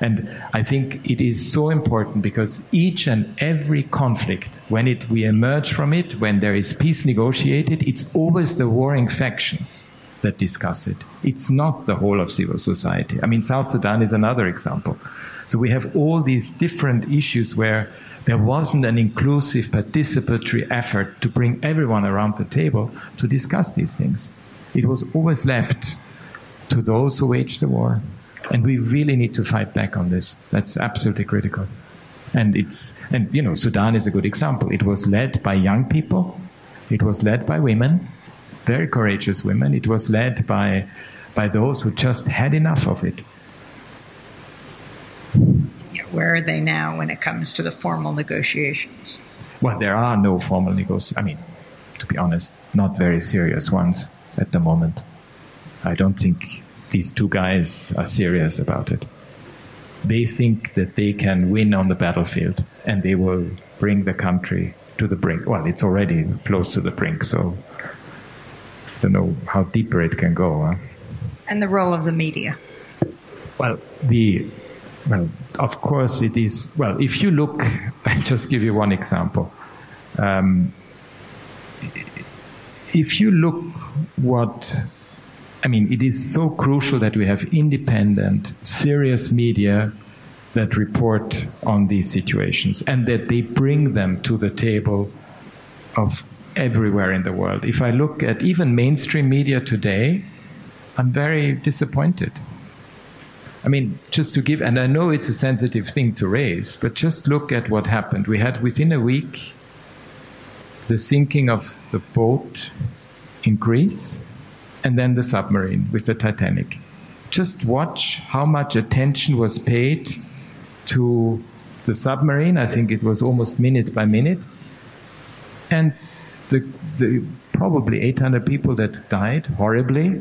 And I think it is so important because each and every conflict, when it, we emerge from it, when there is peace negotiated, it's always the warring factions that discuss it. It's not the whole of civil society. I mean, South Sudan is another example. So we have all these different issues where there wasn't an inclusive participatory effort to bring everyone around the table to discuss these things. It was always left to those who waged the war. And we really need to fight back on this. That's absolutely critical. And it's, and you know, Sudan is a good example. It was led by young people. It was led by women, very courageous women. It was led by, by those who just had enough of it. Where are they now when it comes to the formal negotiations? Well, there are no formal negotiations. I mean, to be honest, not very serious ones at the moment. I don't think these two guys are serious about it. they think that they can win on the battlefield and they will bring the country to the brink. Well, it's already close to the brink, so I don't know how deeper it can go. Huh? And the role of the media. Well, the well, of course it is. Well, if you look, I'll just give you one example. Um, if you look what I mean, it is so crucial that we have independent, serious media that report on these situations and that they bring them to the table of everywhere in the world. If I look at even mainstream media today, I'm very disappointed. I mean, just to give, and I know it's a sensitive thing to raise, but just look at what happened. We had within a week the sinking of the boat in Greece and then the submarine with the Titanic. Just watch how much attention was paid to the submarine. I think it was almost minute by minute. And the, the probably 800 people that died horribly.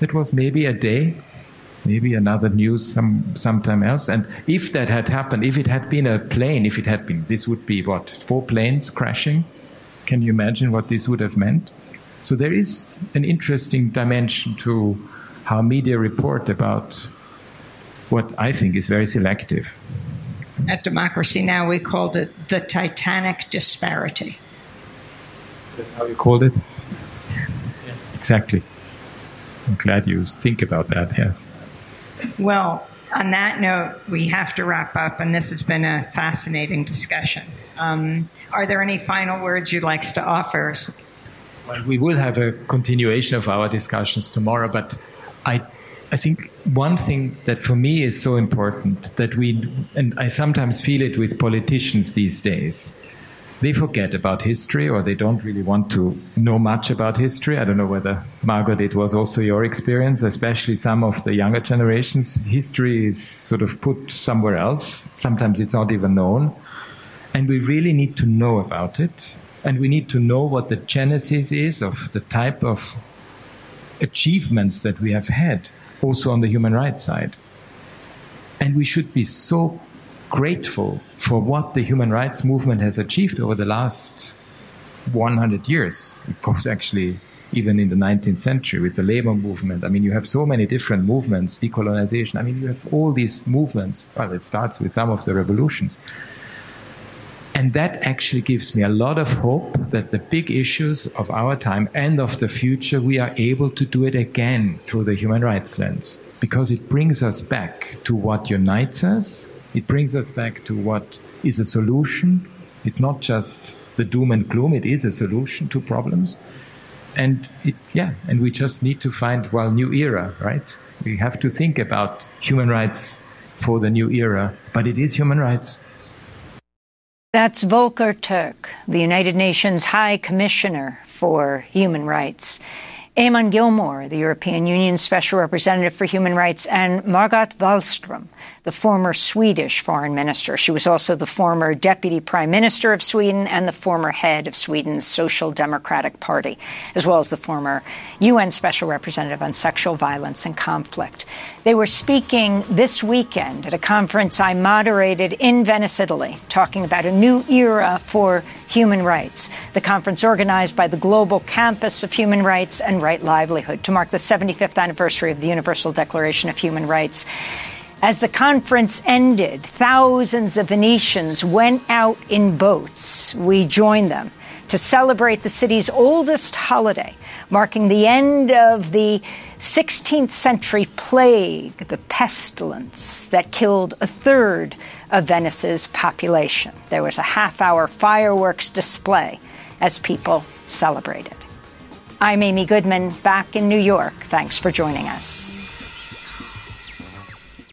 It was maybe a day, maybe another news some sometime else. And if that had happened, if it had been a plane, if it had been, this would be what four planes crashing. Can you imagine what this would have meant? So there is an interesting dimension to how media report about what I think is very selective. At Democracy Now, we called it the Titanic disparity. That's how you called it? Yes. Exactly. I'm glad you think about that, yes. Well, on that note, we have to wrap up, and this has been a fascinating discussion. Um, are there any final words you'd like to offer? Well, we will have a continuation of our discussions tomorrow, but I, I think one thing that for me is so important that we, and I sometimes feel it with politicians these days, they forget about history or they don't really want to know much about history. I don't know whether, Margot, it was also your experience, especially some of the younger generations. History is sort of put somewhere else. Sometimes it's not even known. And we really need to know about it and we need to know what the genesis is of the type of achievements that we have had also on the human rights side. And we should be so grateful for what the human rights movement has achieved over the last 100 years. Of course, actually, even in the 19th century with the labor movement. I mean, you have so many different movements, decolonization. I mean, you have all these movements. Well, it starts with some of the revolutions. And that actually gives me a lot of hope that the big issues of our time and of the future, we are able to do it again through the human rights lens. Because it brings us back to what unites us. It brings us back to what is a solution. It's not just the doom and gloom. It is a solution to problems. And it, yeah, and we just need to find, well, new era, right? We have to think about human rights for the new era, but it is human rights. That's Volker Turk, the United Nations High Commissioner for Human Rights. Eamon Gilmore, the European Union Special Representative for Human Rights, and Margot Wallström, the former Swedish foreign minister. She was also the former deputy prime minister of Sweden and the former head of Sweden's Social Democratic Party, as well as the former UN Special Representative on Sexual Violence and Conflict. They were speaking this weekend at a conference I moderated in Venice, Italy, talking about a new era for human rights. The conference organized by the Global Campus of Human Rights and Right Livelihood to mark the 75th anniversary of the Universal Declaration of Human Rights. As the conference ended, thousands of Venetians went out in boats. We joined them to celebrate the city's oldest holiday, marking the end of the 16th century plague, the pestilence that killed a third of Venice's population. There was a half hour fireworks display as people celebrated. I'm Amy Goodman, back in New York. Thanks for joining us.